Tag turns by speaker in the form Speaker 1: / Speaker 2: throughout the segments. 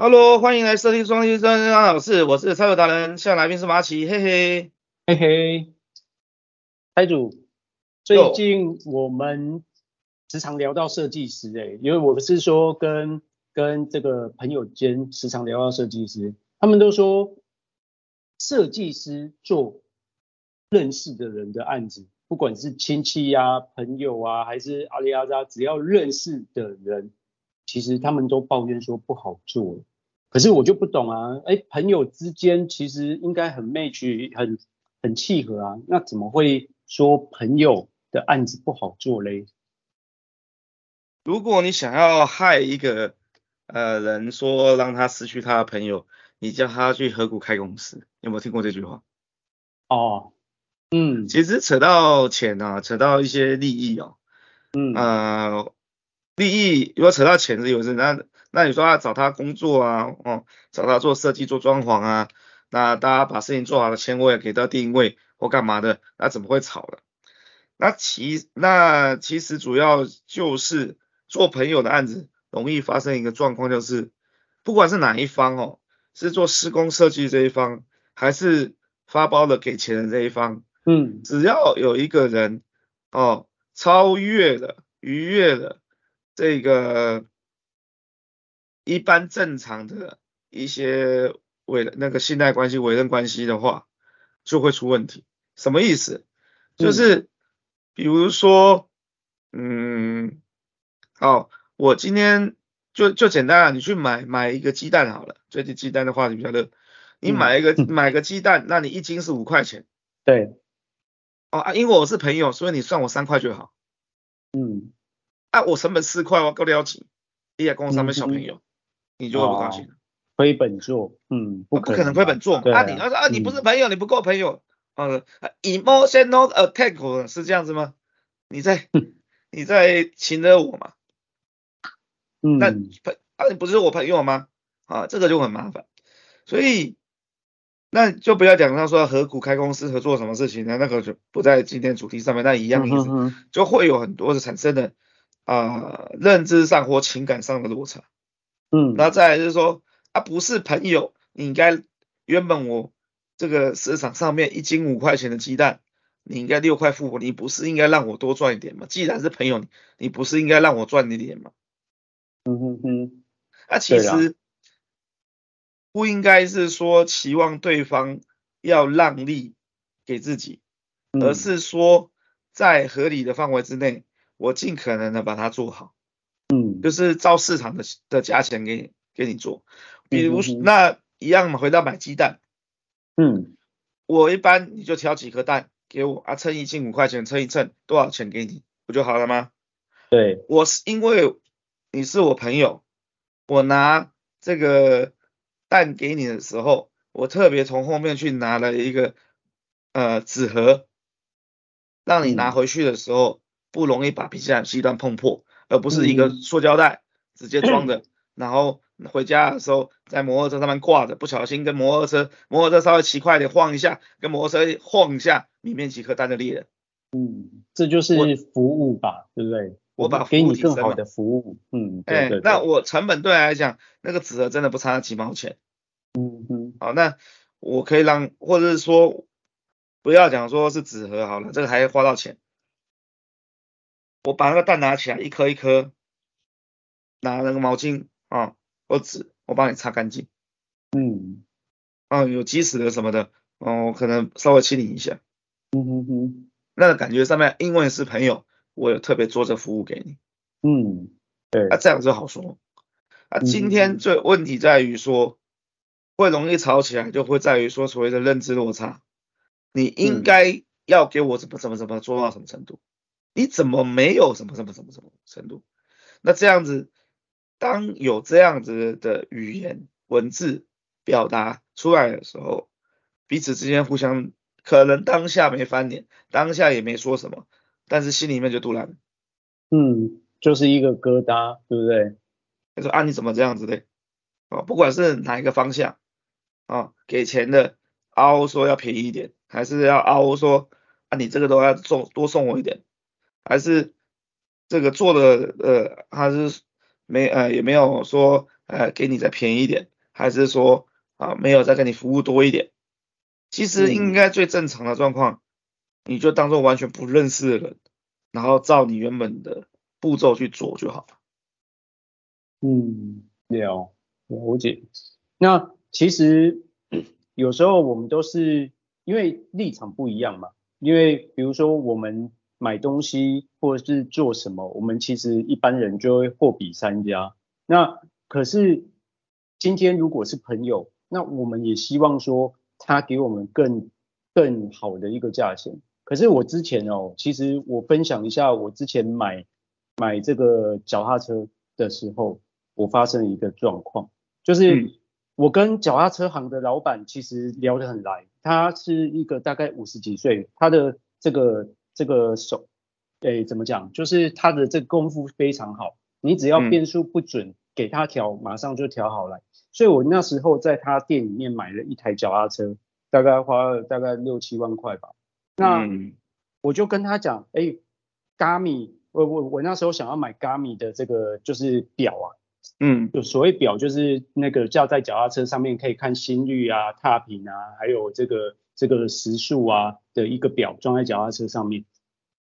Speaker 1: Hello，欢迎来设计双先生张老师，我是蔡友达人，现在来宾是马奇，嘿嘿，
Speaker 2: 嘿嘿，蔡主，最近我们时常聊到设计师、欸，哎，因为我不是说跟跟这个朋友间时常聊到设计师，他们都说设计师做认识的人的案子，不管是亲戚啊、朋友啊，还是阿里阿扎，只要认识的人。其实他们都抱怨说不好做，可是我就不懂啊，哎，朋友之间其实应该很 match，很很契合啊，那怎么会说朋友的案子不好做嘞？
Speaker 1: 如果你想要害一个呃人，说让他失去他的朋友，你叫他去河谷开公司，有没有听过这句话？
Speaker 2: 哦，嗯，
Speaker 1: 其实扯到钱啊，扯到一些利益哦，
Speaker 2: 嗯，
Speaker 1: 呃。利益如果扯到钱是有事，那那你说要找他工作啊，哦，找他做设计做装潢啊，那大家把事情做好了，钱我也给到定位或干嘛的，那怎么会吵了？那其那其实主要就是做朋友的案子容易发生一个状况，就是不管是哪一方哦，是做施工设计这一方，还是发包的给钱的这一方，
Speaker 2: 嗯，
Speaker 1: 只要有一个人哦超越了逾越了。这个一般正常的一些委那个信贷关系、委任关系的话，就会出问题。什么意思？就是比如说，嗯，好，我今天就就简单啊，你去买买一个鸡蛋好了。最近鸡蛋的话题比较热，你买一个、嗯、买个鸡蛋，那你一斤是五块钱。
Speaker 2: 对。
Speaker 1: 哦啊，因为我是朋友，所以你算我三块就好。
Speaker 2: 嗯。
Speaker 1: 啊，我成本四块，我够了解。你也跟我上面小朋友，嗯、你就会不高兴。
Speaker 2: 亏、哦、本做，嗯，不可能，
Speaker 1: 不可能亏本做。啊，啊，你要说啊，你不是朋友，嗯、你不够朋友。呃，emotional attack 是这样子吗？你在你在请惹我吗？
Speaker 2: 嗯，
Speaker 1: 那朋啊，你不是我朋友吗？啊，这个就很麻烦。所以那就不要讲他说合股开公司合作什么事情呢？那个就不在今天主题上面。那一样意思，嗯、就会有很多的产生的。啊、呃，认知上或情感上的落差，
Speaker 2: 嗯，
Speaker 1: 那再来就是说，啊，不是朋友，你应该原本我这个市场上面一斤五块钱的鸡蛋，你应该六块付我，你不是应该让我多赚一点吗？既然是朋友，你不是应该让我赚一点吗？
Speaker 2: 嗯哼哼，
Speaker 1: 那、啊、其实不应该是说期望对方要让利给自己，
Speaker 2: 嗯、
Speaker 1: 而是说在合理的范围之内。我尽可能的把它做好，
Speaker 2: 嗯，
Speaker 1: 就是照市场的的价钱给你给你做，比如那一样嘛，回到买鸡蛋，
Speaker 2: 嗯，
Speaker 1: 我一般你就挑几颗蛋给我啊，称一斤五块钱，称一称多少钱给你不就好了吗？
Speaker 2: 对，
Speaker 1: 我是因为你是我朋友，我拿这个蛋给你的时候，我特别从后面去拿了一个呃纸盒，让你拿回去的时候。嗯不容易把皮下鸡蛋碰破，而不是一个塑胶袋直接装的，嗯、然后回家的时候在摩托车上面挂着，不小心跟摩托车摩托车稍微骑快点晃一下，跟摩托车晃一下，里面几颗蛋就裂了。
Speaker 2: 嗯，这就是服务吧，对不对？
Speaker 1: 我把
Speaker 2: 给你更好的服务。嗯。
Speaker 1: 哎，那我成本对来讲，那个纸盒真的不差那几毛钱。
Speaker 2: 嗯嗯。
Speaker 1: 好，那我可以让，或者是说不要讲说是纸盒好了，这个还要花到钱。我把那个蛋拿起来，一颗一颗，拿那个毛巾啊或纸，我帮你擦干净。
Speaker 2: 嗯，
Speaker 1: 啊有鸡屎的什么的，哦，我可能稍微清理一下。
Speaker 2: 嗯哼哼，
Speaker 1: 那个感觉上面，因为是朋友，我有特别做这服务给你。
Speaker 2: 嗯，对。
Speaker 1: 啊，这样就好说。啊，今天最问题在于说，会容易吵起来，就会在于说所谓的认知落差。你应该要给我怎么怎么怎么做到什么程度？你怎么没有什么什么什么什么程度？那这样子，当有这样子的语言文字表达出来的时候，彼此之间互相可能当下没翻脸，当下也没说什么，但是心里面就突然，
Speaker 2: 嗯，就是一个疙瘩，对不对？
Speaker 1: 他说啊，你怎么这样子的？哦，不管是哪一个方向，啊，给钱的凹说要便宜一点，还是要凹说啊，你这个都要送多送我一点。还是这个做的呃，还是没呃也没有说呃给你再便宜一点，还是说啊没有再给你服务多一点？其实应该最正常的状况，嗯、你就当做完全不认识的人，然后照你原本的步骤去做就好了。
Speaker 2: 嗯，了了解。那其实有时候我们都是因为立场不一样嘛，因为比如说我们买东西或者是做什么，我们其实一般人就会货比三家。那可是今天如果是朋友，那我们也希望说。他给我们更更好的一个价钱，可是我之前哦，其实我分享一下，我之前买买这个脚踏车的时候，我发生了一个状况，就是我跟脚踏车行的老板其实聊得很来，他是一个大概五十几岁，他的这个这个手，诶，怎么讲，就是他的这个功夫非常好，你只要变速不准，给他调，马上就调好来。所以我那时候在他店里面买了一台脚踏车，大概花了大概六七万块吧。那我就跟他讲，哎，Garmin，我我我那时候想要买 Garmin 的这个就是表啊，嗯，就所谓表就是那个架在脚踏车上面可以看心率啊、踏频啊，还有这个这个时速啊的一个表装在脚踏车上面。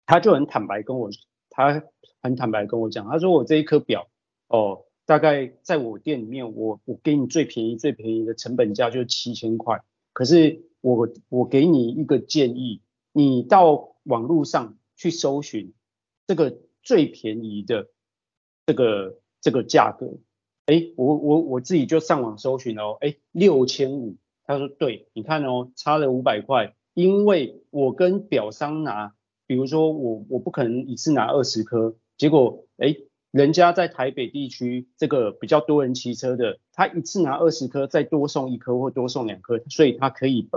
Speaker 2: 他就很坦白跟我，他很坦白跟我讲，他说我这一颗表，哦。大概在我店里面，我我给你最便宜最便宜的成本价就是七千块。可是我我给你一个建议，你到网络上去搜寻这个最便宜的这个这个价格。哎，我我我自己就上网搜寻哦，哎，六千五。他说对，你看哦，差了五百块，因为我跟表商拿，比如说我我不可能一次拿二十颗，结果哎。人家在台北地区这个比较多人骑车的，他一次拿二十颗，再多送一颗或多送两颗，所以他可以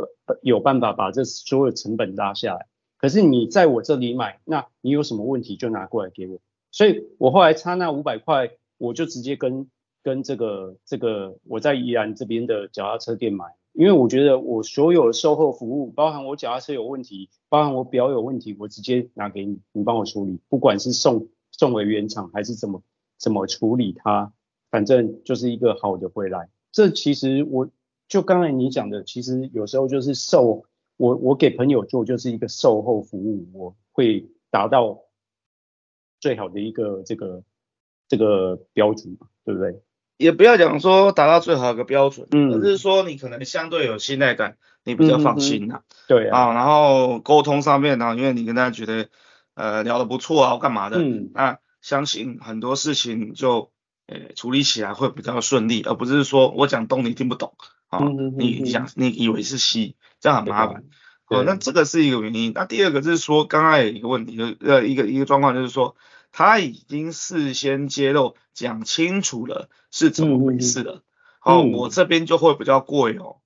Speaker 2: 有办法把这所有成本拉下来。可是你在我这里买，那你有什么问题就拿过来给我。所以我后来差那五百块，我就直接跟跟这个这个我在宜兰这边的脚踏车店买，因为我觉得我所有的售后服务，包含我脚踏车有问题，包含我表有问题，我直接拿给你，你帮我处理，不管是送。送回原厂还是怎么怎么处理它，反正就是一个好的回来。这其实我就刚才你讲的，其实有时候就是售我我给朋友做就是一个售后服务，我会达到最好的一个这个这个标准嘛，对不对？
Speaker 1: 也不要讲说达到最好的标准，嗯，而是说你可能相对有信赖感，你比较放心呐、啊嗯嗯，对啊，啊，然后沟通上面呢、啊，因为你跟大家觉得。呃，聊得不错啊，干嘛的？嗯，那相信很多事情就呃处理起来会比较顺利，而不是说我讲东你听不懂啊，嗯嗯嗯、你讲你以为是西，这样很麻烦。哦，那这个是一个原因。那第二个就是说，刚刚有一个问题，就呃一个一个状况就是说，他已经事先揭露讲清楚了是怎么回事了。好、嗯哦，我这边就会比较贵哦。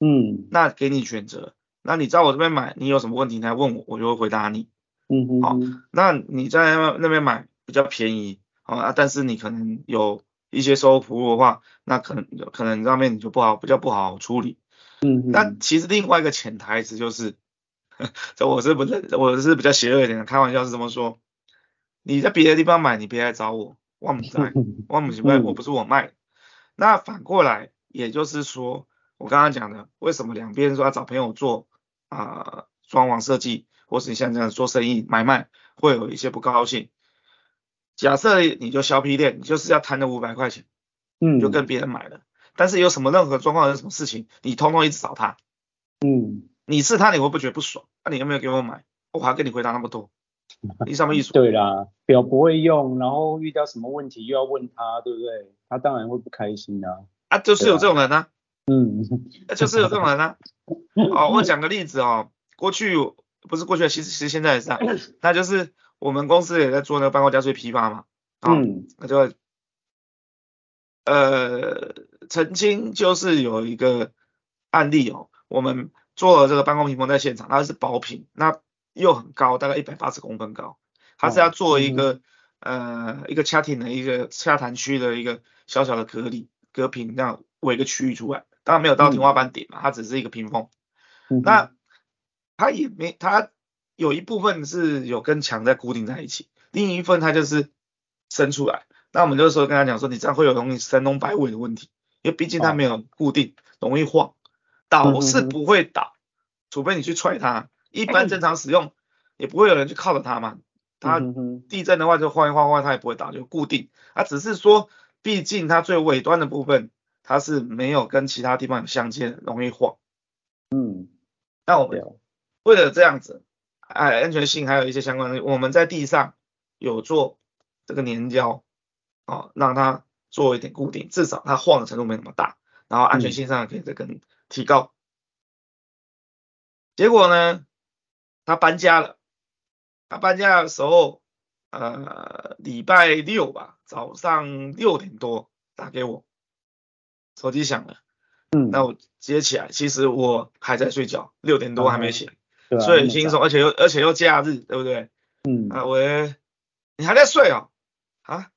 Speaker 1: 嗯，那给你选择，那你在我这边买，你有什么问题你来问我，我就会回答你。嗯哼，好，那你在那边买比较便宜，好啊，但是你可能有一些售后服务的话，那可能可能上面你就不好，比较不好处理。嗯哼，那其实另外一个潜台词就是，这我是不是我是比较邪恶一点的，开玩笑是这么说，你在别的地方买，你别来找我，我不在，我不卖，我不是我卖。那反过来，也就是说，我刚刚讲的，为什么两边说要找朋友做啊装潢设计？或是你像这样做生意买卖会有一些不高兴。假设你就削皮店，你就是要贪那五百块钱，嗯，就跟别人买了。但是有什么任何状况有什么事情，你通通一直找他，嗯，你是他你会不觉得不爽？那、啊、你有没有给我买？我还跟你回答那么多，你什么意思？
Speaker 2: 对啦，表不会用，然后遇到什么问题又要问他，对不对？他当然会不开心啊。
Speaker 1: 啊，就是有这种人啊，嗯，就是有这种人啊。哦，我讲个例子哦，过去。不是过去的，其实其实现在也是这样，那就是我们公司也在做那个半高加税批发嘛，啊，那就呃曾经就是有一个案例哦，我们做了这个办公屏风在现场，它是薄屏，那又很高，大概一百八十公分高，它是要做一个、呃一个掐挺的一个洽谈区的一个小小的隔离隔屏，这样围个区域出来，当然没有到天花板顶嘛，它只是一个屏风，嗯、那。它也没，它有一部分是有跟墙在固定在一起，另一份它就是伸出来，那我们就是说跟他讲说，你这样会有容易神龙摆尾的问题，因为毕竟它没有固定，容易晃。倒是不会倒，除非你去踹它。一般正常使用，也不会有人去靠着它嘛。它地震的话就晃一晃晃，它也不会倒，就固定。它只是说，毕竟它最尾端的部分，它是没有跟其他地方有相接，容易晃。
Speaker 2: 嗯，
Speaker 1: 那我们为了这样子，哎，安全性还有一些相关的，我们在地上有做这个粘胶，哦，让它做一点固定，至少它晃的程度没那么大，然后安全性上可以再更提高。结果呢，他搬家了。他搬家的时候，呃，礼拜六吧，早上六点多打给我，手机响了。
Speaker 2: 嗯，
Speaker 1: 那我接起来，其实我还在睡觉，六点多还没醒，
Speaker 2: 嗯、
Speaker 1: 睡很轻松，而且又而且又假日，对不对？
Speaker 2: 嗯。
Speaker 1: 啊，喂，你还在睡哦？啊？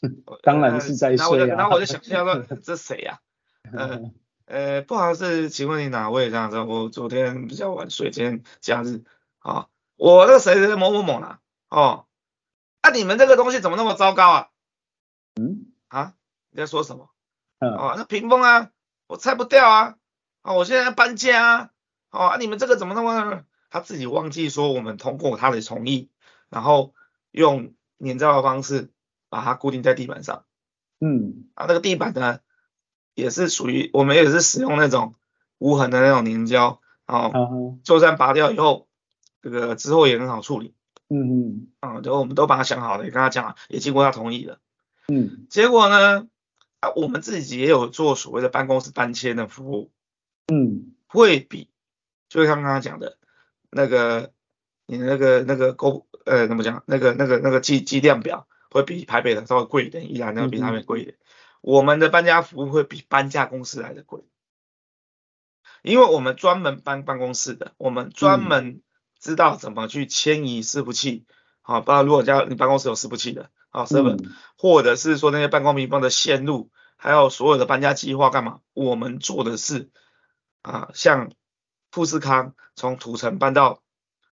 Speaker 2: 当然是在睡、啊
Speaker 1: 呃、然后我就想象说，这谁呀、啊？呃呃，不好意思，请问你哪位？这样子，我昨天比较晚睡，今天假日啊。我这谁谁某某某啦，哦，啊，你们这个东西怎么那么糟糕啊？
Speaker 2: 嗯，
Speaker 1: 啊，你在说什么？
Speaker 2: 嗯，
Speaker 1: 哦，那屏风啊，我拆不掉啊，哦，我现在要搬家啊，哦，啊，你们这个怎么那么？他自己忘记说我们通过他的同意，然后用粘胶的方式把它固定在地板上。
Speaker 2: 嗯，
Speaker 1: 啊，那个地板呢？也是属于我们也是使用那种无痕的那种凝胶，哦，就算拔掉以后，这个之后也很好处理，
Speaker 2: 嗯嗯，
Speaker 1: 啊，就我们都把它想好了，也跟他讲了，也经过他同意了，
Speaker 2: 嗯，
Speaker 1: 结果呢，啊，我们自己也有做所谓的办公室搬迁的服务，
Speaker 2: 嗯，
Speaker 1: 会比，就像刚刚讲的，那个你那个那个购，呃，怎么讲，那个那个那个计计量表会比台北的稍微贵一点，宜兰那个比台北贵一点。嗯我们的搬家服务会比搬家公司来的贵，因为我们专门搬办公室的，我们专门知道怎么去迁移伺服器，好，包括如果家你办公室有伺服器的，好，server，或者是说那些办公屏风的线路，还有所有的搬家计划干嘛，我们做的是啊，像富士康从土城搬到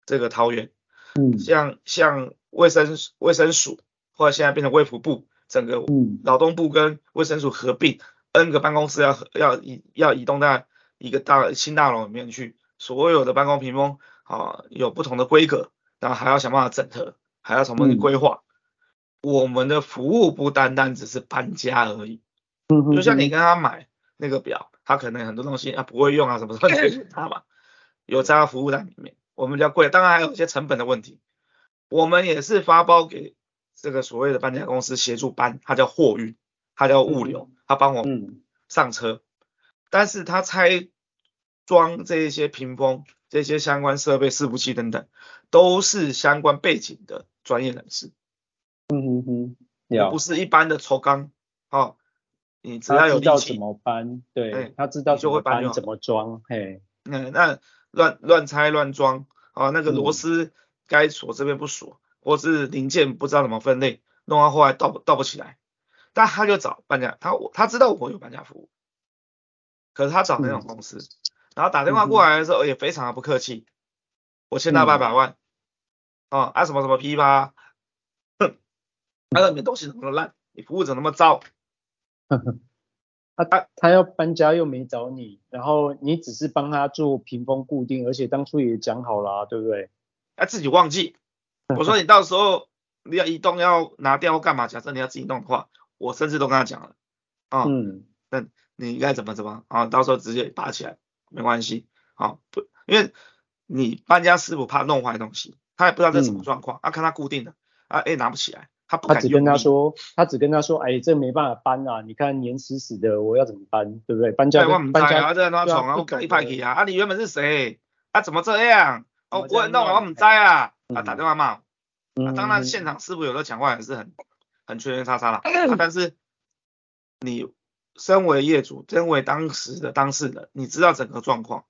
Speaker 1: 这个桃园，
Speaker 2: 嗯，
Speaker 1: 像像卫生卫生署，或者现在变成卫福部。整个劳动部跟卫生署合并，N 个办公室要要移要移动到一个大新大楼里面去，所有的办公屏风啊有不同的规格，然后还要想办法整合，还要重新规划。我们的服务不单单只是搬家而已，就像你跟他买那个表，他可能很多东西他不会用啊，什么什么 他嘛，有这样服务在里面，我们比较贵，当然还有一些成本的问题，我们也是发包给。这个所谓的搬家公司协助搬，它叫货运，它叫物流，它帮我上车，嗯、但是它拆装这一些屏风、这些相关设备、伺服器等等，都是相关背景的专业人士。
Speaker 2: 嗯哼哼，
Speaker 1: 也不是一般的抽钢哦，你只要有力气，
Speaker 2: 怎么搬？对，欸、他知道就会搬，怎么装？嘿，
Speaker 1: 嗯，那乱乱拆乱装啊，那个螺丝该锁这边不锁。或是零件不知道怎么分类，弄到后来倒不倒不起来，但他就找搬家，他他知道我有搬家服务，可是他找那种公司，嗯、然后打电话过来的时候也非常的不客气，我欠他八百万，嗯、啊啊什么什么批发，哼，他说你东西怎么那么烂，你服务怎么那么糟，
Speaker 2: 他他他要搬家又没找你，然后你只是帮他做屏风固定，而且当初也讲好了、啊，对不对？
Speaker 1: 他自己忘记。我说你到时候你要移动要拿掉或干嘛？假设你要自己弄的话，我甚至都跟他讲了，啊、哦，嗯，那你应该怎么怎么啊？到时候直接拔起来没关系，啊，不，因为你搬家师傅怕弄坏东西，他也不知道这是什么状况，嗯、啊，看他固定的，啊，哎，拿不起来，他。他
Speaker 2: 只跟他说，他只跟他说，哎，这没办法搬啊，你看黏死死的，我要怎么搬，对不对？搬家搬
Speaker 1: 家这样他闯啊，我赶一派去啊，啊，你原本是谁？啊，怎么这样？哦，我很弄，我唔知啊。啊，打电话骂我，啊，当然现场师傅有的讲话也是很很圈圈叉叉啦，啊，但是你身为业主，身为当时的当事人，你知道整个状况，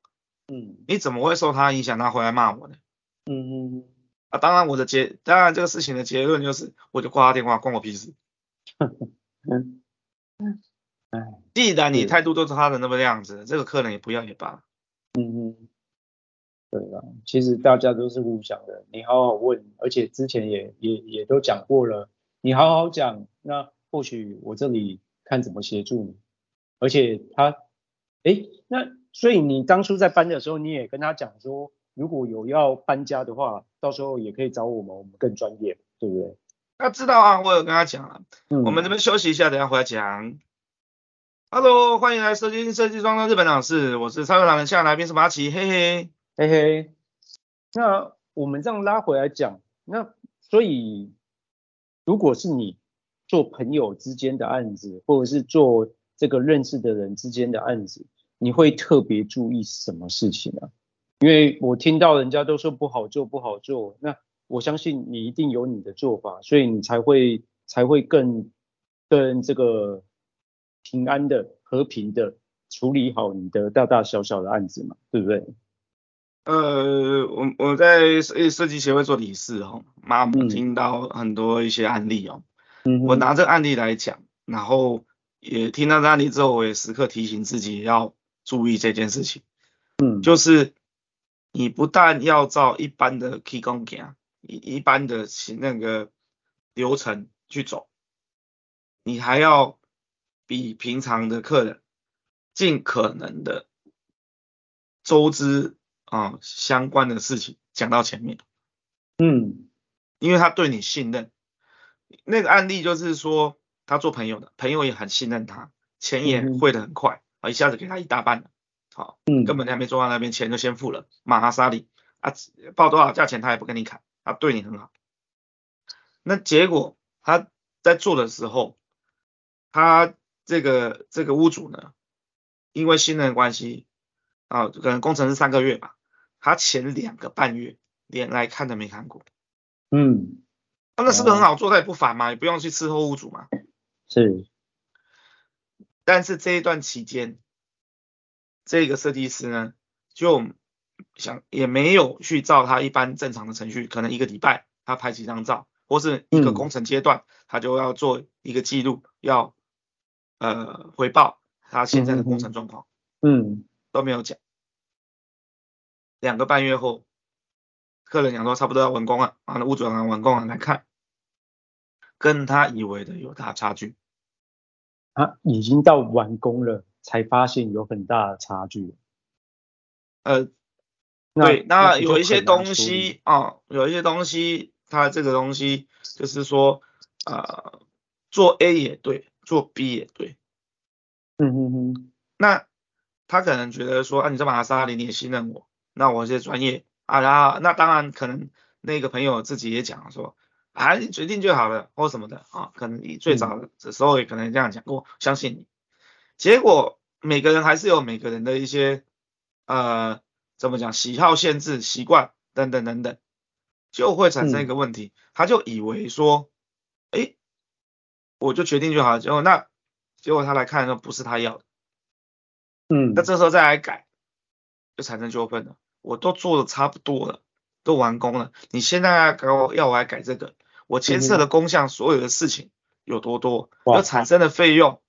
Speaker 2: 嗯，
Speaker 1: 你怎么会受他影响，他回来骂我呢？
Speaker 2: 嗯嗯，
Speaker 1: 啊，当然我的结，当然这个事情的结论就是，我就挂他电话，关我屁事。
Speaker 2: 嗯，
Speaker 1: 既然你态度都是他的那么样子，这个客人也不要也罢。
Speaker 2: 嗯嗯。对啊，其实大家都是互相的，你好好问，而且之前也也也都讲过了，你好好讲，那或许我这里看怎么协助你。而且他，哎，那所以你当初在搬的时候，你也跟他讲说，如果有要搬家的话，到时候也可以找我们，我们更专业，对不对？
Speaker 1: 他知道啊，我有跟他讲了。
Speaker 2: 嗯，
Speaker 1: 我们这边休息一下，等下回来讲。Hello，欢迎来收听设计装装日本老师，我是超级狼人，下来宾是马奇，嘿嘿
Speaker 2: 嘿嘿。那我们这样拉回来讲，那所以如果是你做朋友之间的案子，或者是做这个认识的人之间的案子，你会特别注意什么事情呢？因为我听到人家都说不好做，不好做，那我相信你一定有你的做法，所以你才会才会更更这个平安的、和平的处理好你的大大小小的案子嘛，对不对？
Speaker 1: 呃，我我在设设计协会做理事哦，妈，我听到很多一些案例哦，
Speaker 2: 嗯，
Speaker 1: 我拿这个案例来讲，然后也听到这案例之后，我也时刻提醒自己要注意这件事情，
Speaker 2: 嗯，
Speaker 1: 就是你不但要照一般的起工行，一一般的那个流程去走，你还要比平常的客人尽可能的周知。啊、哦，相关的事情讲到前面，
Speaker 2: 嗯，
Speaker 1: 因为他对你信任，那个案例就是说他做朋友的，朋友也很信任他，钱也汇的很快，啊、嗯，一下子给他一大半了，好，
Speaker 2: 嗯，
Speaker 1: 根本还没做到那边，钱就先付了，马哈沙里啊，报多少价钱他也不跟你砍，他对你很好，那结果他在做的时候，他这个这个屋主呢，因为信任关系，啊，可能工程是三个月吧。他前两个半月连来看都没看过，
Speaker 2: 嗯，
Speaker 1: 那是不是很好做？他也不烦嘛，也不用去伺候屋主嘛。
Speaker 2: 是，
Speaker 1: 但是这一段期间，这个设计师呢，就想也没有去照他一般正常的程序，可能一个礼拜他拍几张照，或是一个工程阶段，嗯、他就要做一个记录，要呃回报他现在的工程状况，
Speaker 2: 嗯，
Speaker 1: 都没有讲。两个半月后，客人讲说差不多要完工了，啊，那屋主要完工了来看，跟他以为的有大差距。
Speaker 2: 啊，已经到完工了，才发现有很大的差距。
Speaker 1: 呃，对，那，有一些东西啊，有一些东西，它这个东西就是说，呃，做 A 也对，做 B 也对。
Speaker 2: 嗯哼哼，
Speaker 1: 那他可能觉得说，啊，你这玛莎拉蒂你也信任我。那我是专业啊，然后那当然可能那个朋友自己也讲说，啊你决定就好了或什么的啊，可能你最早的时候也可能这样讲过，相信你。结果每个人还是有每个人的一些呃怎么讲喜好限制、习惯等等等等，就会产生一个问题，他就以为说，哎，我就决定就好了，结果那结果他来看的时候不是他要的，
Speaker 2: 嗯，
Speaker 1: 那这时候再来改，就产生纠纷了。我都做的差不多了，都完工了，你现在要给我要我来改这个，我牵涉的工项所有的事情有多多，要产生的费用，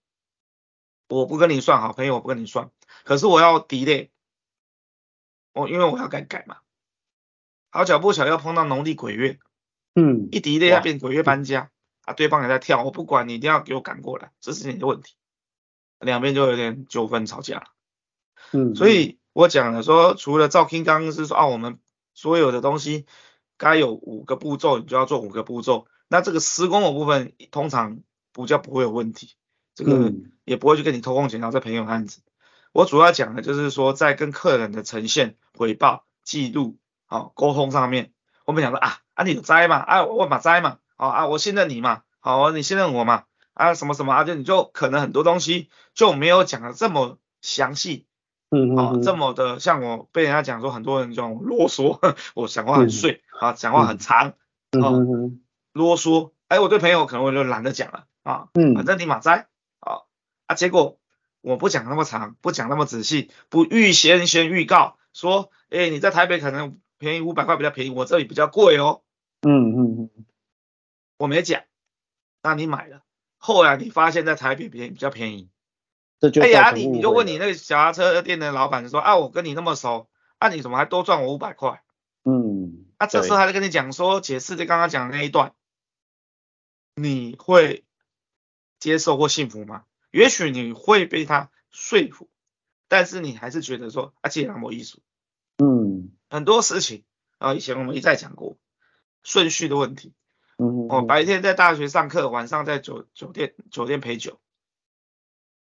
Speaker 1: 我不跟你算，好朋友我不跟你算，可是我要 delay，我因为我要改改嘛，好巧不巧要碰到农历鬼月，
Speaker 2: 嗯，
Speaker 1: 一 delay 要变鬼月搬。家，啊，对方也在跳，我不管你一定要给我赶过来，这是你的问题，两边就有点纠纷吵架了，
Speaker 2: 嗯，
Speaker 1: 所以。我讲了说，除了赵 King 刚刚是说啊，我们所有的东西该有五个步骤，你就要做五个步骤。那这个施工的部分通常比较不会有问题，这个也不会去跟你偷工减料在朋友案子。我主要讲的就是说，在跟客人的呈现、回报、记录、好沟通上面，我们讲说啊啊，你有栽嘛？啊，我嘛栽嘛？好啊，我信任你嘛？好，你信任我嘛？啊，什么什么啊？就你就可能很多东西就没有讲的这么详细。
Speaker 2: 嗯，嗯，
Speaker 1: 哦，这么的，像我被人家讲说，很多人这种啰嗦，我讲话很碎，啊，讲话很长，
Speaker 2: 嗯
Speaker 1: 哦，
Speaker 2: 嗯。
Speaker 1: 啰嗦，哎，我对朋友可能我就懒得讲了，啊，
Speaker 2: 嗯，
Speaker 1: 反正你马在，啊，啊，结果我不讲那么长，不讲那么仔细，不预先先预告说，哎，你在台北可能便宜五百块比较便宜，我这里比较贵哦，
Speaker 2: 嗯嗯嗯，
Speaker 1: 我没讲，那你买了，后来你发现在台北便宜比较便宜。
Speaker 2: 哎
Speaker 1: 呀，你你就问你那个小货车店的老板说啊，我跟你那么熟，啊你怎么还多赚我五百块？
Speaker 2: 嗯，
Speaker 1: 啊这时候他就跟你讲说，解释就刚刚讲的那一段，你会接受或幸福吗？也许你会被他说服，但是你还是觉得说啊，既然没艺术，
Speaker 2: 嗯，
Speaker 1: 很多事情啊，以前我们一再讲过顺序的问题，
Speaker 2: 嗯，
Speaker 1: 哦，白天在大学上课，晚上在酒酒店酒店陪酒，
Speaker 2: 嗯、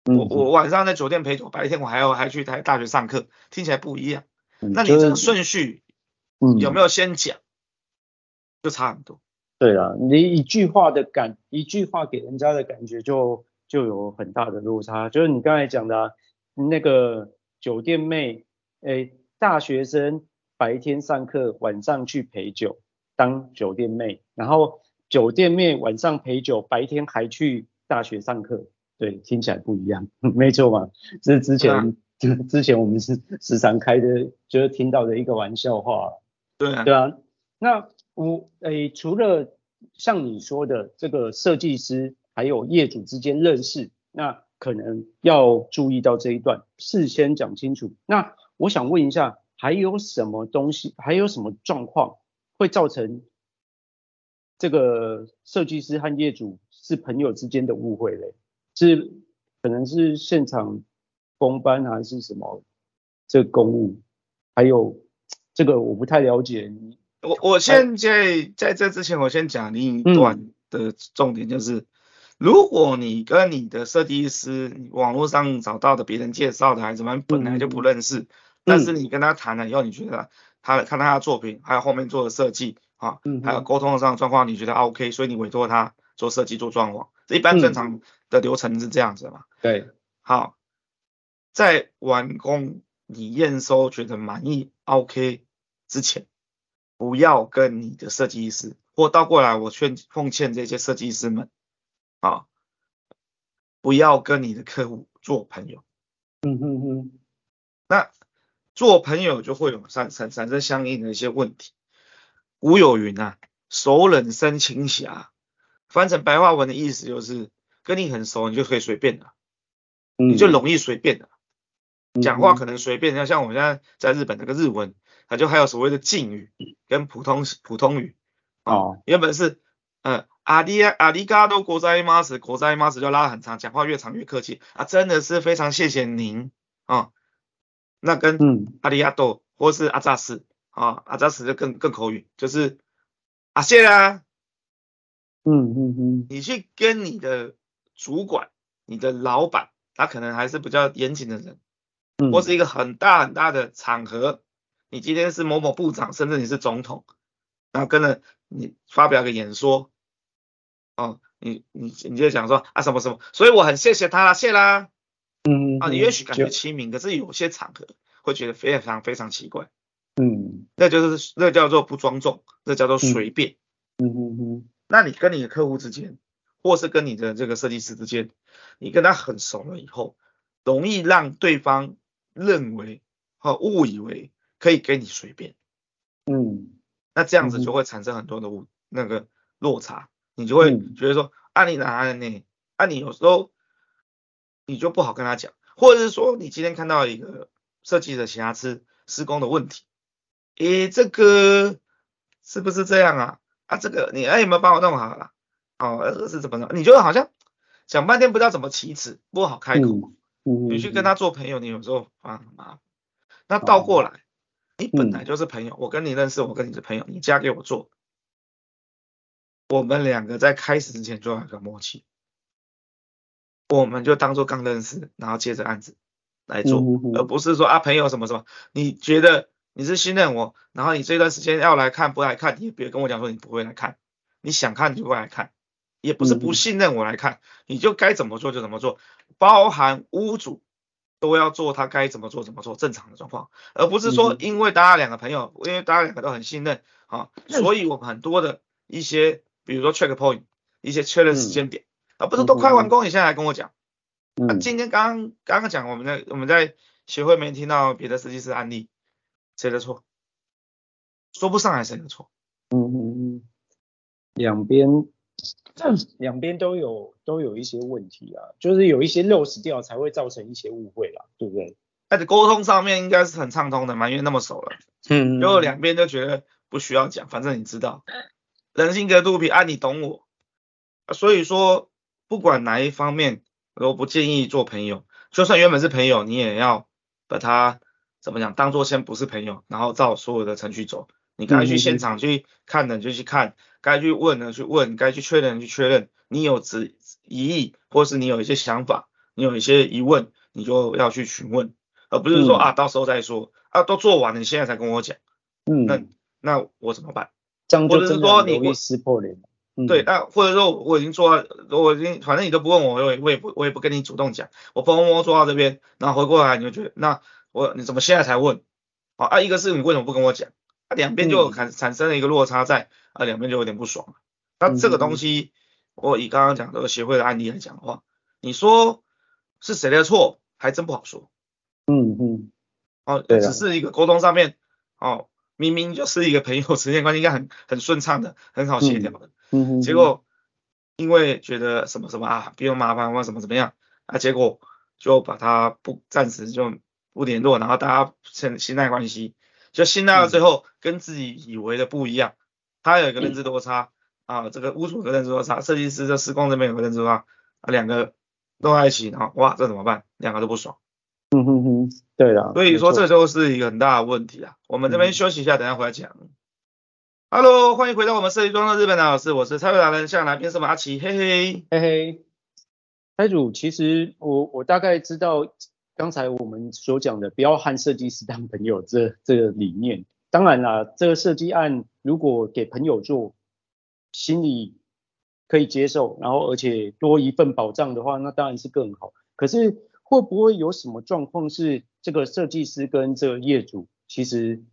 Speaker 1: 我我晚上在酒店陪酒，白天我还要还去台大学上课，听起来不一样。那你这个顺序，嗯，有没有先讲，就差很多。
Speaker 2: 对啊，你一句话的感，一句话给人家的感觉就就有很大的落差。就是你刚才讲的、啊，那个酒店妹，诶，大学生白天上课，晚上去陪酒当酒店妹，然后酒店妹晚上陪酒，白天还去大学上课，对，听起来不一样，没错嘛。这是之前、啊、之前我们是时常开的，就是听到的一个玩笑话。
Speaker 1: 对啊，
Speaker 2: 对啊，那。我诶，除了像你说的这个设计师还有业主之间认识，那可能要注意到这一段，事先讲清楚。那我想问一下，还有什么东西，还有什么状况会造成这个设计师和业主是朋友之间的误会嘞？是可能是现场工班还是什么这个公务？还有这个我不太了解你。
Speaker 1: 我我现在在这之前，我先讲另一段的重点，就是、嗯、如果你跟你的设计师网络上找到的别人介绍的孩子们本来就不认识，嗯、但是你跟他谈了以后，你觉得他看他的作品，还有后面做的设计啊，还有沟通上的状况，你觉得 OK，所以你委托他做设计做装潢，这一般正常的流程是这样子嘛？
Speaker 2: 嗯、对，
Speaker 1: 好，在完工你验收觉得满意 OK 之前。不要跟你的设计师，或倒过来，我劝奉劝这些设计师们，啊，不要跟你的客户做朋友。
Speaker 2: 嗯嗯嗯。
Speaker 1: 那做朋友就会有产产产生相应的一些问题。古有云啊，熟人生亲狎，翻成白话文的意思就是，跟你很熟，你就可以随便了，你就容易随便了，讲话可能随便，像像我们现在在日本那个日文。它就还有所谓的敬语跟普通普通语。
Speaker 2: 哦，
Speaker 1: 原本是呃阿里阿里嘎多国在吗时国在吗时就拉得很长，讲话越长越客气。啊，真的是非常谢谢您。啊、哦。那跟阿里亚多或是阿扎斯啊阿扎斯就更更口语，就是啊谢啊。
Speaker 2: 嗯嗯嗯，
Speaker 1: 你去跟你的主管、你的老板，他可能还是比较严谨的人，或是一个很大很大的场合。你今天是某某部长，甚至你是总统，然后跟着你发表个演说，哦，你你你就讲说啊什么什么，所以我很谢谢他啦，谢啦，
Speaker 2: 嗯，
Speaker 1: 啊，你也许感觉亲民，可是有些场合会觉得非常非常奇怪，
Speaker 2: 嗯，
Speaker 1: 那就是那叫做不庄重，那叫做随便，
Speaker 2: 嗯嗯嗯，
Speaker 1: 那你跟你的客户之间，或是跟你的这个设计师之间，你跟他很熟了以后，容易让对方认为和误以为。可以给你随便，
Speaker 2: 嗯，
Speaker 1: 那这样子就会产生很多的误、嗯、那个落差，你就会觉得说，啊你哪来呢？啊你有时候你就不好跟他讲，或者是说你今天看到一个设计的瑕疵、施工的问题，诶这个是不是这样啊？啊这个你哎有没有帮我弄好了？哦是怎么弄？你就好像想半天不知道怎么启齿，不好开口。
Speaker 2: 嗯，
Speaker 1: 你去跟他做朋友，你有时候啊很麻烦。那倒过来。你本来就是朋友，嗯，我跟你认识，我跟你是朋友，你嫁给我做，我们两个在开始之前就有个默契，我们就当做刚认识，然后接着案子来做，嗯嗯，而不是说啊朋友什么什么，你觉得你是信任我，然后你这段时间要来看不来看，你也别跟我讲说你不会来看，你想看你就会来看，也不是不信任我来看，嗯，你就该怎么做就怎么做，包含屋主。都要做他该怎么做怎么做正常的状况，而不是说因为大家两个朋友，因为大家两个都很信任啊，所以我们很多的一些，比如说 check point，一些确认时间点，而不是都快完工，你现在来跟我讲。啊，今天刚刚刚讲我们在我们在协会没听到别的设计师案例，谁的错？说不上来谁的错。
Speaker 2: 嗯嗯嗯，两边。两边都有都有一些问题啊，就是有一些漏死掉才会造成一些误会啦，对不对？
Speaker 1: 在沟通上面应该是很畅通的嘛，因为那么熟了，嗯，然后两边都觉得不需要讲，反正你知道，人性隔肚皮，啊你懂我，所以说不管哪一方面，我不建议做朋友。就算原本是朋友，你也要把他怎么讲，当做先不是朋友，然后照所有的程序走。你该去现场去看的就去看，该去问的去问，该去确认去确认。你有质疑义，或是你有一些想法，你有一些疑问，你就要去询问，而不是说、嗯、啊到时候再说啊都做完了，你现在才跟我讲，嗯，那那我怎么办？
Speaker 2: 这样就真的容易撕破脸。
Speaker 1: 对，那或者说我已经做到，我已经反正你都不问我，我也我也不我也不跟你主动讲，我默默做到这边，然后回过来你就觉得那我你怎么现在才问？啊啊一个是你为什么不跟我讲？啊两边就产产生了一个落差在，啊两边就有点不爽。那这个东西，我以刚刚讲这个协会的案例来讲的话，你说是谁的错，还真不好说。
Speaker 2: 嗯嗯。
Speaker 1: 哦，只是一个沟通上面，哦明明就是一个朋友之间关系应该很很顺畅的，很好协调的。
Speaker 2: 嗯，
Speaker 1: 结果因为觉得什么什么啊，不用麻烦或什么怎么样啊，结果就把他不暂时就不联络，然后大家成信赖关系，就信赖到最后跟自己以为的不一样，他有一个认知落差啊，这个屋主有个认知落差，设计师这施工这边有个认知落差啊，两个弄在一起，然后哇，这怎么办？两个都不爽。
Speaker 2: 嗯哼哼，对的。
Speaker 1: 所以说这就是一个很大的问题啊。我们这边休息一下，等下回来讲。Hello，欢迎回到我们设计中的日本老师，我是拆绘达人，向来宾是马奇，嘿嘿
Speaker 2: 嘿嘿。台主，其实我我大概知道刚才我们所讲的不要和设计师当朋友这这个理念。当然啦，这个设计案如果给朋友做，心里可以接受，然后而且多一份保障的话，那当然是更好。可是会不会有什么状况是这个设计师跟这个业主其实？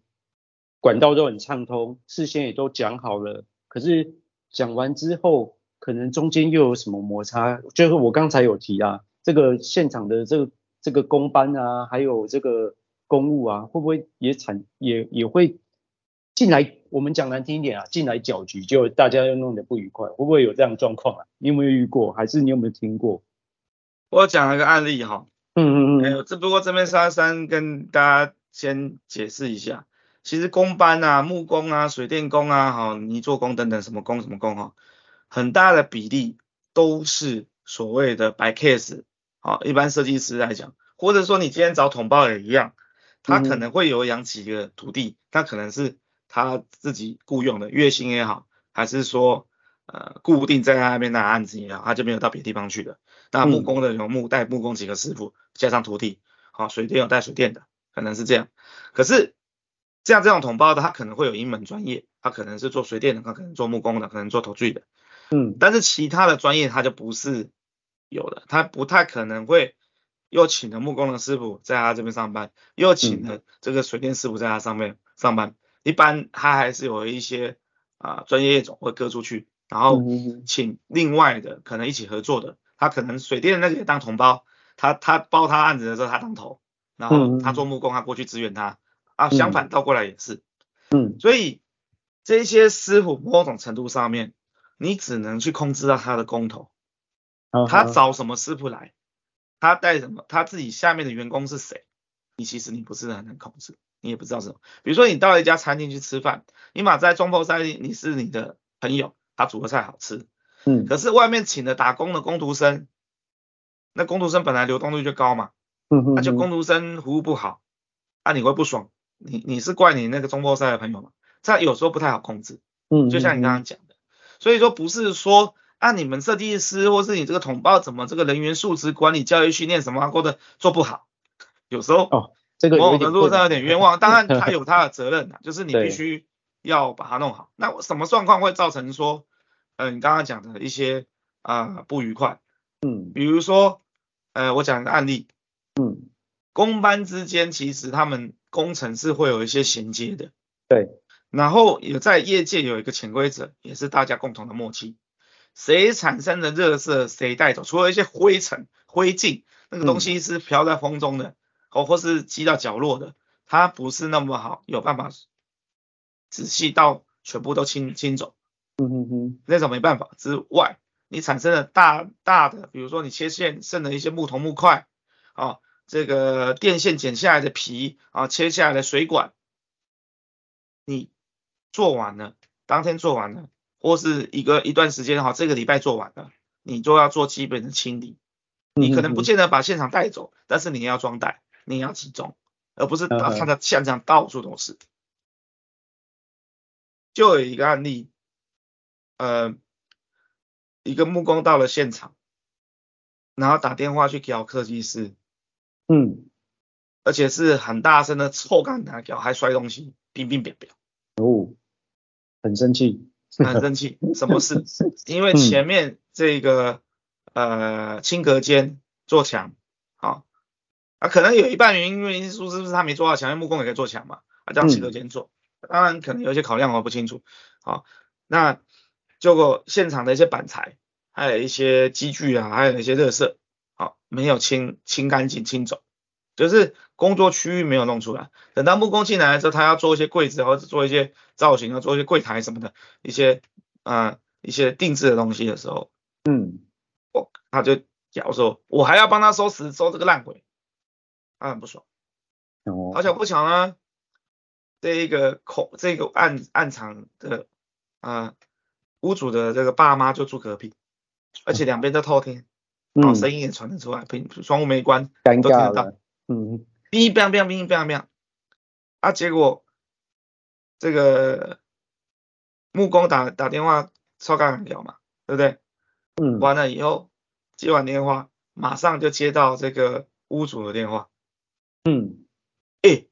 Speaker 2: 管道都很畅通，事先也都讲好了，可是讲完之后，可能中间又有什么摩擦？就是我刚才有提啊，这个现场的这个这个工班啊，还有这个公务啊，会不会也产也也会进来？我们讲难听一点啊，进来搅局，就大家又弄得不愉快，会不会有这样状况啊？你有没有遇过？还是你有没有听过？
Speaker 1: 我讲了个案例哈，
Speaker 2: 嗯嗯嗯，
Speaker 1: 哎，只不过这边沙山跟大家先解释一下。其实工班啊、木工啊、水电工啊、哈泥做工等等什么工什么工哈，很大的比例都是所谓的白 case。好，一般设计师来讲，或者说你今天找统包也一样，他可能会有养几个徒弟，他可能是他自己雇佣的，月薪也好，还是说呃固定在他那边拿案子也好，他就没有到别地方去的。那木工的有木带木工几个师傅，加上徒弟，好，水电有带水电的，可能是这样。可是像这种统包的，他可能会有一门专业，他可能是做水电的，他可能做木工的，可能做头具的，
Speaker 2: 嗯，
Speaker 1: 但是其他的专业他就不是有的，他不太可能会又请了木工的师傅在他这边上班，又请了这个水电师傅在他上面上班，一般他还是有一些啊专业业种会割出去，然后请另外的可能一起合作的，他可能水电的那个也当同胞，他他包他案子的时候他当头，然后他做木工他过去支援他。啊，相反倒过来也是，
Speaker 2: 嗯，
Speaker 1: 所以这些师傅某种程度上面，你只能去控制到他的工头，他找什么师傅来，他带什么，他自己下面的员工是谁，你其实你不是很能控制，你也不知道什么。比如说你到一家餐厅去吃饭，你马在中破塞，你是你的朋友，他煮的菜好吃，
Speaker 2: 嗯，
Speaker 1: 可是外面请的打工的工读生，那工读生本来流动率就高嘛，
Speaker 2: 嗯，
Speaker 1: 那就工读生服务不好，啊你会不爽。你你是怪你那个中破赛的朋友吗？这有时候不太好控制，
Speaker 2: 嗯，
Speaker 1: 就像你刚刚讲的，所以说不是说啊你们设计师或是你这个统包怎么这个人员素质管理教育训练什么或者做不好，有时候
Speaker 2: 哦这个某种程度
Speaker 1: 上有点冤枉，当然他 有他的责任就是你必须要把它弄好。那什么状况会造成说，呃你刚刚讲的一些啊、呃、不愉快，
Speaker 2: 嗯，
Speaker 1: 比如说呃我讲一个案例，
Speaker 2: 嗯，
Speaker 1: 工班之间其实他们。工程是会有一些衔接的，
Speaker 2: 对，
Speaker 1: 然后也在业界有一个潜规则，也是大家共同的默契，谁产生的热色谁带走，除了一些灰尘、灰烬，那个东西是飘在风中的，或、嗯、或是积到角落的，它不是那么好有办法仔细到全部都清清走，
Speaker 2: 嗯哼哼，
Speaker 1: 那种没办法之外，你产生了大大的，比如说你切线剩的一些木头木块，啊。这个电线剪下来的皮啊，切下来的水管，你做完了，当天做完了，或是一个一段时间好，这个礼拜做完了，你就要做基本的清理。你可能不见得把现场带走，但是你要装袋，你要集中，而不是把它的现场到处都是。就有一个案例，呃，一个木工到了现场，然后打电话去叫设计师，
Speaker 2: 嗯，
Speaker 1: 而且是很大声的臭干他叫，还摔东西，乒乒乓乓，
Speaker 2: 哦，很生气，
Speaker 1: 很生气，什么事？因为前面这个。呃，清隔间做墙，好，啊，可能有一半原因，因为是不是他没做到墙，因为木工也可以做墙嘛，啊，这样轻隔间做，嗯、当然可能有一些考量我不清楚，好，那结果现场的一些板材，还有一些机具啊，还有一些热色，好，没有清清干净清走，就是工作区域没有弄出来，等到木工进来的时候，他要做一些柜子或者做一些造型，要做一些柜台什么的，一些呃一些定制的东西的时候，
Speaker 2: 嗯。
Speaker 1: 我他就假如说，我还要帮他收拾收这个烂鬼，他很不爽。
Speaker 2: 哦。
Speaker 1: 好巧不巧呢，这一个口这个暗暗场的啊、呃、屋主的这个爸妈就住隔壁，而且两边都偷听，然后声音也传得出来，窗户没关，
Speaker 2: 尴
Speaker 1: 都听得到。
Speaker 2: 嗯。
Speaker 1: 哔哔哔哔哔哔，啊，结果这个木工打打电话超干掉嘛，对不对？
Speaker 2: 嗯，
Speaker 1: 完了以后接完电话，马上就接到这个屋主的电话。
Speaker 2: 嗯，
Speaker 1: 诶，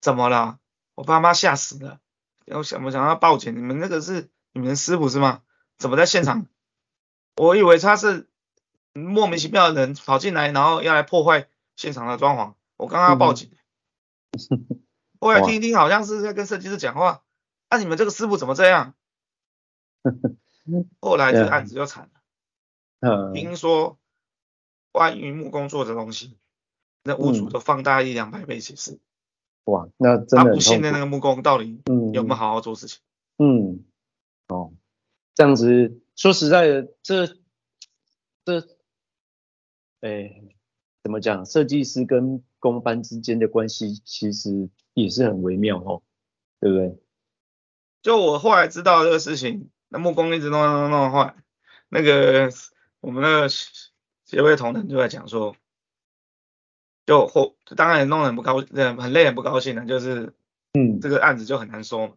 Speaker 1: 怎么了？我爸妈吓死了，我想不想要报警？你们那个是你们的师傅是吗？怎么在现场？我以为他是莫名其妙的人跑进来，然后要来破坏现场的装潢。我刚刚要报警。嗯、后来听一听，好像是在跟设计师讲话。那、啊、你们这个师傅怎么这样？后来这个案子就惨了。
Speaker 2: 嗯，
Speaker 1: 听说关于木工做的东西，那屋主都放大一两百倍解释。
Speaker 2: 哇，那真的
Speaker 1: 他不信的那个木工到底有没有好好做事情？
Speaker 2: 嗯，哦，这样子说实在的，这这，哎，怎么讲？设计师跟工班之间的关系其实也是很微妙哦，对不对？
Speaker 1: 就我后来知道这个事情，那木工一直弄弄弄弄坏，那个。我们那个协会同仁就在讲说，就后当然弄得很不高兴，很累很不高兴的，就是嗯，这个案子就很难收嘛，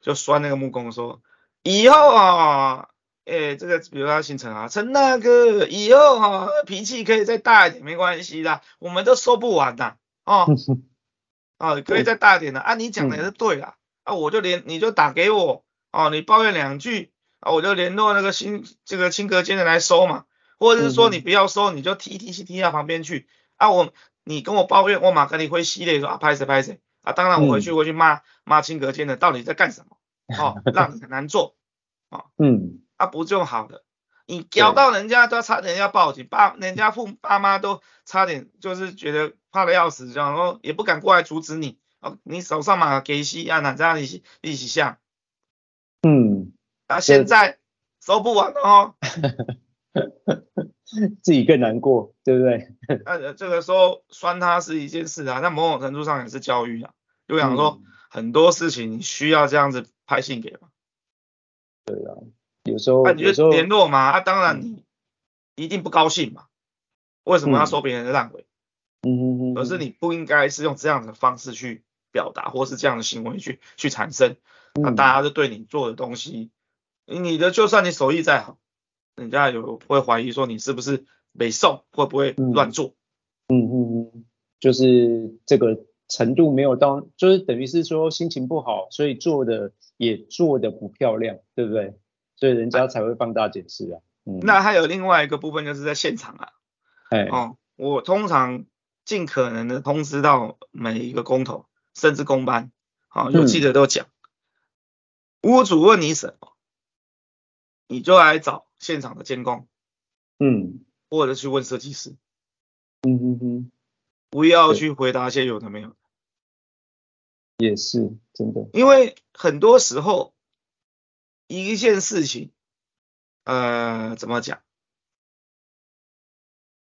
Speaker 1: 就酸那个木工说，以后啊，哎，这个比如说他姓陈啊，陈大哥，以后啊脾气可以再大一点没关系的，我们都收不完的，哦，哦可以再大一点的啊，你讲的也是对啦，啊我就连你就打给我，哦你抱怨两句。啊，我就联络那个新这个轻隔间的来收嘛，或者是说你不要收，你就踢踢踢踢到旁边去。啊，我你跟我抱怨，我马上你会系列说啊，拍谁拍谁啊，当然我回去回去骂骂轻隔间的到底在干什么，哦，让你很难做，啊，
Speaker 2: 嗯，
Speaker 1: 啊不就好了，你咬到人家都差点要报警，爸人家父爸妈都差点就是觉得怕的要死，然后也不敢过来阻止你，哦，你手上嘛给息啊，哪这样一起一起下，
Speaker 2: 嗯。
Speaker 1: 啊，现在收不完了哦，
Speaker 2: 自己更难过，对不对？
Speaker 1: 那 这个时候酸他是一件事啊，那某种程度上也是教育啊，就想说很多事情你需要这样子拍信给嘛。
Speaker 2: 对啊，有时候
Speaker 1: 那你就联络嘛，啊，当然你一定不高兴嘛，为什么要收别人的烂尾？
Speaker 2: 嗯嗯嗯，
Speaker 1: 可是你不应该是用这样的方式去表达，或是这样的行为去去产生，那大家就对你做的东西。你的就算你手艺再好，人家有会怀疑说你是不是没送，会不会乱做？
Speaker 2: 嗯嗯嗯，就是这个程度没有到，就是等于是说心情不好，所以做的也做的不漂亮，对不对？所以人家才会放大检视啊。嗯，
Speaker 1: 那还有另外一个部分就是在现场啊。
Speaker 2: 哎。
Speaker 1: 哦，我通常尽可能的通知到每一个工头，甚至工班，好、哦，有记者都讲，嗯、屋主问你什么？你就来找现场的监工，
Speaker 2: 嗯，
Speaker 1: 或者去问设计师，
Speaker 2: 嗯哼哼，
Speaker 1: 不要去回答一些有的没有的，
Speaker 2: 也是真的，
Speaker 1: 因为很多时候一件事情，呃，怎么讲？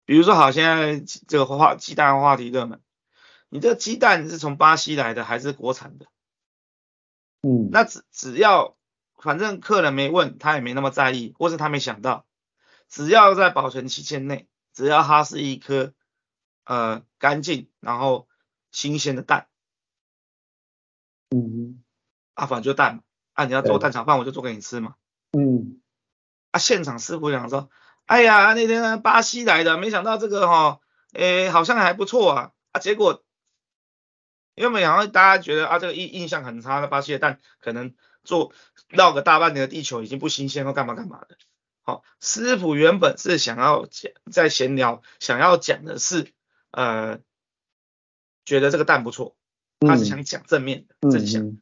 Speaker 1: 比如说，好，现在这个话鸡蛋话题热门，你这个鸡蛋是从巴西来的还是国产的？
Speaker 2: 嗯，
Speaker 1: 那只只要。反正客人没问，他也没那么在意，或是他没想到，只要在保存期限内，只要它是一颗呃干净然后新鲜的蛋，
Speaker 2: 嗯，
Speaker 1: 啊，反正就蛋嘛，啊，你要做蛋炒饭，我就做给你吃嘛，
Speaker 2: 嗯，
Speaker 1: 啊，现场师傅讲说，哎呀，那天巴西来的，没想到这个哈、哦，诶，好像还不错啊，啊，结果。因为没想到大家觉得啊，这个印印象很差的巴西的蛋，可能做绕个大半年的地球已经不新鲜或干嘛干嘛的。好、哦，师傅原本是想要讲在闲聊，想要讲的是呃，觉得这个蛋不错，他是想讲正面的、嗯、正向。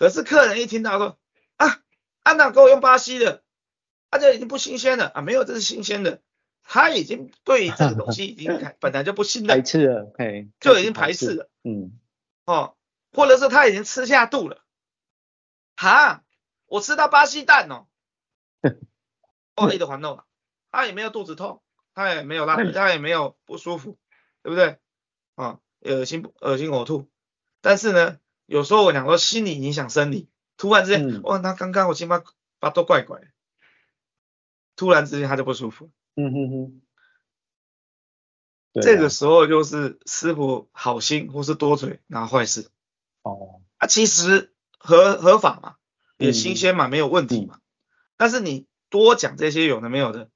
Speaker 1: 可是客人一听到说啊，安娜给我用巴西的，啊这已经不新鲜了啊，没有这是新鲜的。他已经对这个东西已经 本来就不信任，
Speaker 2: 排斥了，嘿，
Speaker 1: 就已经排斥了，
Speaker 2: 嗯，
Speaker 1: 哦，或者是他已经吃下肚了，哈，我吃到巴西蛋哦，哦，你的还弄了，他也没有肚子痛，他也没有拉，他也没有不舒服，对不对？啊，恶心恶心呕吐，但是呢，有时候我讲说心理影响生理，突然之间，哇、那刚刚我起码发都怪怪，突然之间他就不舒服。
Speaker 2: 嗯哼哼，
Speaker 1: 这个时候就是师傅好心或是多嘴拿坏事
Speaker 2: 哦
Speaker 1: 啊，其实合合法嘛，也新鲜嘛，嗯、没有问题嘛。嗯、但是你多讲这些有的没有的，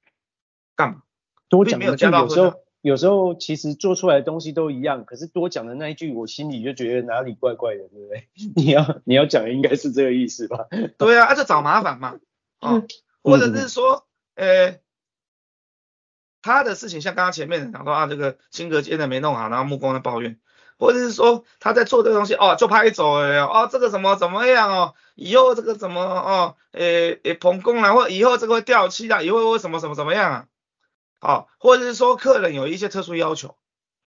Speaker 1: 干嘛？
Speaker 2: 多讲没有加到。有时候有时候其实做出来的东西都一样，可是多讲的那一句，我心里就觉得哪里怪怪的，对不对？你要你要讲的应该是这个意思吧？
Speaker 1: 对啊，啊就找麻烦嘛，啊，或者是说，呃。他的事情像刚刚前面讲到啊，这个新隔间的没弄好，然后木工在抱怨，或者是说他在做这个东西哦，就拍走了哦，这个什么怎么样哦，以后这个怎么哦，诶诶棚工啊，或以后这个会掉漆啊，以后会什么什么怎么样啊，哦，或者是说客人有一些特殊要求，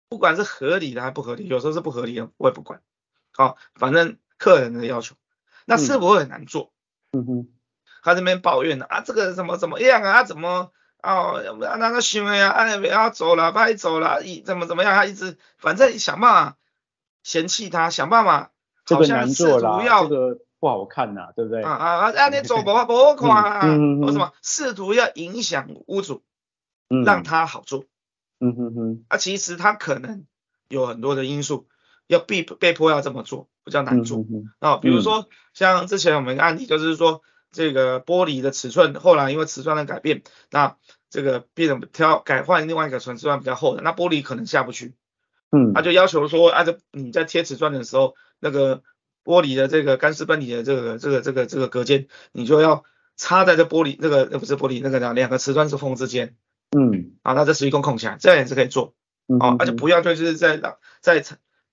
Speaker 1: 不管是合理的还不合理，有时候是不合理的，我也不管，好、哦，反正客人的要求，那是不会很难做？
Speaker 2: 嗯哼，
Speaker 1: 他这边抱怨啊，这个怎么怎么样啊，怎么？哦，那个行为啊，哎，不要走了，不要走了，一怎么怎么样？他一直反正想办法嫌弃他，想办法好像试图要
Speaker 2: 这个不好看呐、啊，对不对？
Speaker 1: 啊啊啊！啊你走不不好看啊，或、嗯嗯、什么试图要影响屋主，嗯、让他好做。
Speaker 2: 嗯哼哼。
Speaker 1: 啊，其实他可能有很多的因素，要被被迫要这么做，比较难做。啊、比如说、嗯、像之前我们的案例就是说。这个玻璃的尺寸，后来因为瓷砖的改变，那这个变成挑改换另外一个瓷砖比较厚的，那玻璃可能下不去，
Speaker 2: 嗯，
Speaker 1: 他就要求说，按照你在贴瓷砖的时候，那个玻璃的这个干湿分离的这个这个这个这个隔间，你就要插在这玻璃那个不是玻璃那个两两个瓷砖之缝之间，
Speaker 2: 嗯，
Speaker 1: 啊，那这实际空空起来，这样也是可以做，嗯，啊，而且不要就是在浪在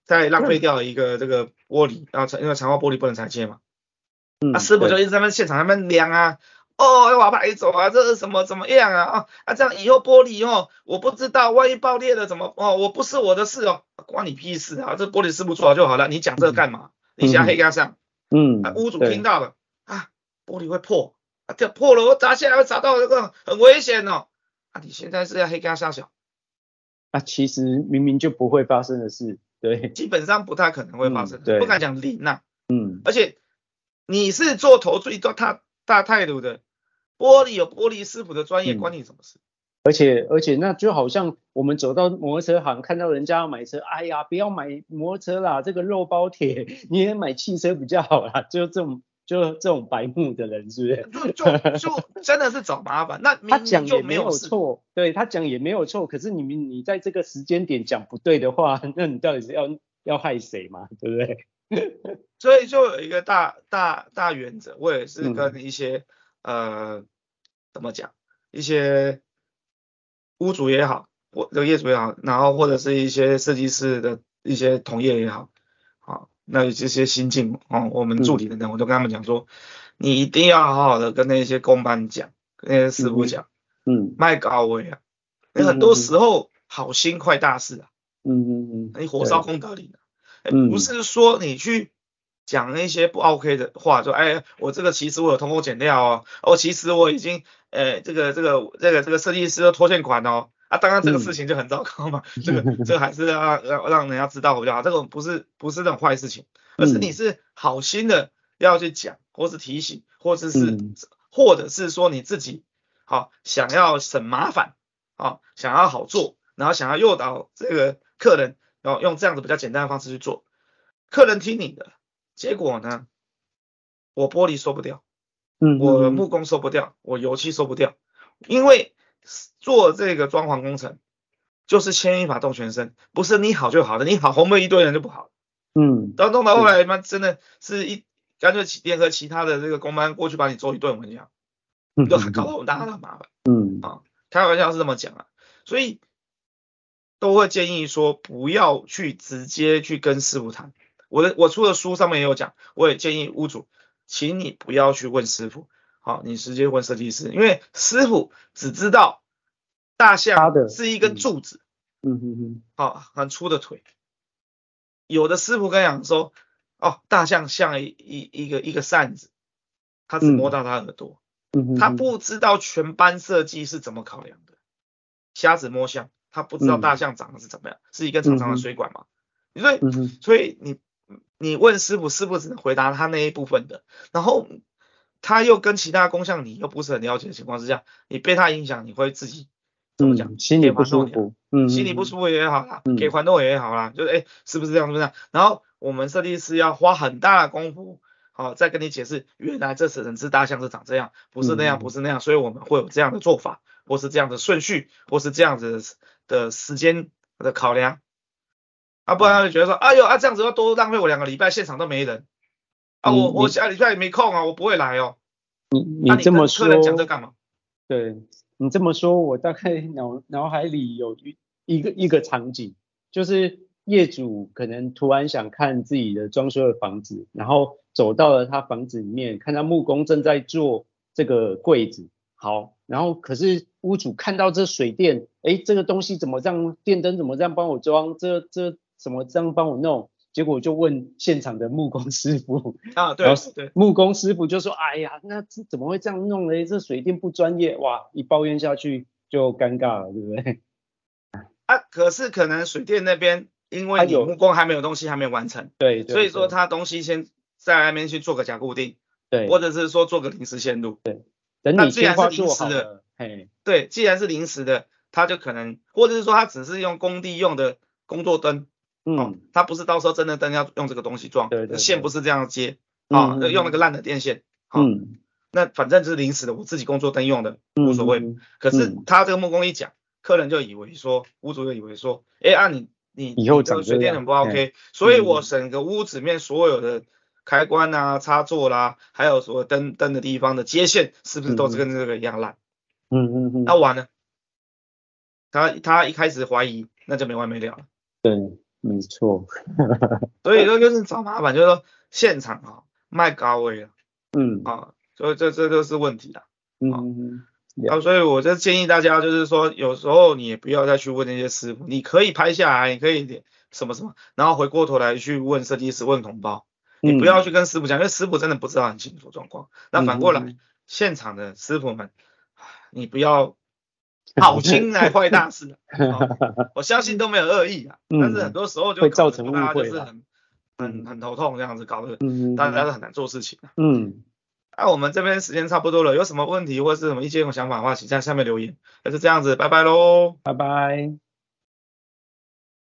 Speaker 1: 在浪费掉一个这个玻璃，然后因为强化玻璃不能裁切嘛。啊，师傅就一直在那现场那边量啊，哦，要往哪里走啊？这是什么怎么样啊？啊，啊，这样以后玻璃哦，我不知道，万一爆裂了怎么？哦，我不是我的事哦，关你屁事啊！这玻璃师傅做好就好了，你讲这个干嘛？你想黑压上？
Speaker 2: 嗯，
Speaker 1: 啊，屋主听到了啊，玻璃会破，啊，这破了我砸下来会砸到这个很危险哦。啊，你现在是要黑压下小？
Speaker 2: 啊，其实明明就不会发生的事，对，
Speaker 1: 基本上不太可能会发生，
Speaker 2: 对，
Speaker 1: 不敢讲零呐，
Speaker 2: 嗯，
Speaker 1: 而且。你是做投最大大大态度的，玻璃有玻璃师傅的专业，关你什么事？
Speaker 2: 而且而且那就好像我们走到摩托车行，看到人家要买车，哎呀，不要买摩托车啦，这个肉包铁，你也买汽车比较好啦。就这种就这种白目的人，是不是？
Speaker 1: 就就就真的是找麻烦。那
Speaker 2: 他讲也没有错，对他讲也没有错。可是你你在这个时间点讲不对的话，那你到底是要要害谁嘛？对不对？
Speaker 1: 所以就有一个大大大原则，我也是跟一些、嗯、呃怎么讲，一些屋主也好，或这个业主也好，然后或者是一些设计师的一些同业也，好，那这些新进哦，我们助理的人，我都跟他们讲说，你一定要好好的跟那些工班讲，跟那些师傅讲，
Speaker 2: 嗯，
Speaker 1: 卖高位啊，你很多时候好心坏大事啊，
Speaker 2: 嗯嗯嗯，
Speaker 1: 你火烧功德林啊。不是说你去讲那些不 OK 的话，说哎，我这个其实我有偷工减料哦，哦，其实我已经，呃，这个这个这个这个设计师的拖欠款哦，啊，当然这个事情就很糟糕嘛，嗯、这个这个还是要让让人家知道比较好，这个不是不是那种坏事情，而是你是好心的要去讲或是提醒，或者是、嗯、或者是说你自己好想要省麻烦，啊想要好做，然后想要诱导这个客人，然后用这样子比较简单的方式去做，客人听你的，结果呢，我玻璃收不掉，嗯，我木工收不掉，我油漆收不掉，因为做这个装潢工程就是牵一发动全身，不是你好就好的，你好后面一堆人就不好。嗯，到弄到后来，妈真的是一干脆起联合其他的这个工班过去把你揍一顿，我跟你讲，就搞得我大的麻烦。嗯啊，开玩笑是这么讲啊，所以都会建议说不要去直接去跟师傅谈。我的我出的书上面也有讲，我也建议屋主，请你不要去问师傅，好，你直接问设计师，因为师傅只知道大象是一根柱子，嗯嗯嗯，好，很粗的腿。有的师傅跟你讲说，哦，大象像一一一个一个扇子，他只摸到他耳朵，嗯、他不知道全班设计是怎么考量的，瞎子摸象，他不知道大象长得是怎么样，嗯、是一根长长的水管嘛？所以、嗯、所以你你问师傅，师傅只能回答他那一部分的，然后他又跟其他工项你又不是很了解的情况之下，你被他影响，你会自己。怎么讲、嗯？心里不舒服，嗯，心里不舒服也好啦，嗯、给环豆也好啦，就是哎，是不是这样？是不是这样？然后我们设计师要花很大的功夫，好、哦，再跟你解释，原来这是整只大象是长这样，不是那样，不是那样，所以我们会有这样的做法，或是这样的顺序，或是这样子的时间的考量，啊，不然他就觉得说，哎呦，啊这样子要多浪费我两个礼拜，现场都没人，啊，我我下礼拜也没空啊，我不会来哦。
Speaker 2: 你你这么说，
Speaker 1: 客人讲这干嘛？
Speaker 2: 对。你这么说，我大概脑脑海里有一一个一个场景，就是业主可能突然想看自己的装修的房子，然后走到了他房子里面，看到木工正在做这个柜子，好，然后可是屋主看到这水电，哎，这个东西怎么这样，电灯怎么这样帮我装，这这怎么这样帮我弄？结果就问现场的木工师傅
Speaker 1: 啊，对对，
Speaker 2: 木工师傅就说，哎呀，那这怎么会这样弄呢？这水电不专业，哇，一抱怨下去就尴尬了，对不对？
Speaker 1: 啊，可是可能水电那边因为你木工还没有东西还没有完成，
Speaker 2: 对，对，
Speaker 1: 所以说他东西先在那边去做个假固定，对，或者是说做个临时线路，
Speaker 2: 对，等你先画做好的，
Speaker 1: 嘿，对，既然是临时的，他就可能，或者是说他只是用工地用的工作灯。嗯，他不是到时候真的灯要用这个东西装，对，对，对，线不是这样接，啊、嗯，用那个烂的电线，嗯，那反正就是临时的，我自己工作灯用的，无所谓、嗯。可是他这个木工一讲，客人就以为说，屋主就以为说，哎、欸，啊你你以后这个水电很不 OK，所以我整个屋子面所有的开关啊、插座啦，还有所有灯灯的地方的接线，是不是都是跟这个一样烂？嗯嗯嗯，那完了，他他一开始怀疑，那就没完没了了。
Speaker 2: 对。没错，
Speaker 1: 所以说就是找麻烦，就是说现场啊卖高位了，嗯。啊，所以这这都是问题了，嗯，啊，所以我就建议大家就是说，有时候你也不要再去问那些师傅，你可以拍下来，你可以点什么什么，然后回过头来去问设计师、问同胞，你不要。去跟师傅讲，因为师傅真的不知道很清楚状况。那反过来，现场的师傅们，你不要。好心来坏大事，哦，我相信都没有恶意啊，嗯，但是很多时候就会造成大家，就是很很很头痛这样子搞得，大家都很难做事情。嗯，那，啊，我们这边时间差不多了，有什么问题或是什么意见或想法的话，请在下面留言。那就这样子，拜拜喽，
Speaker 2: 拜拜。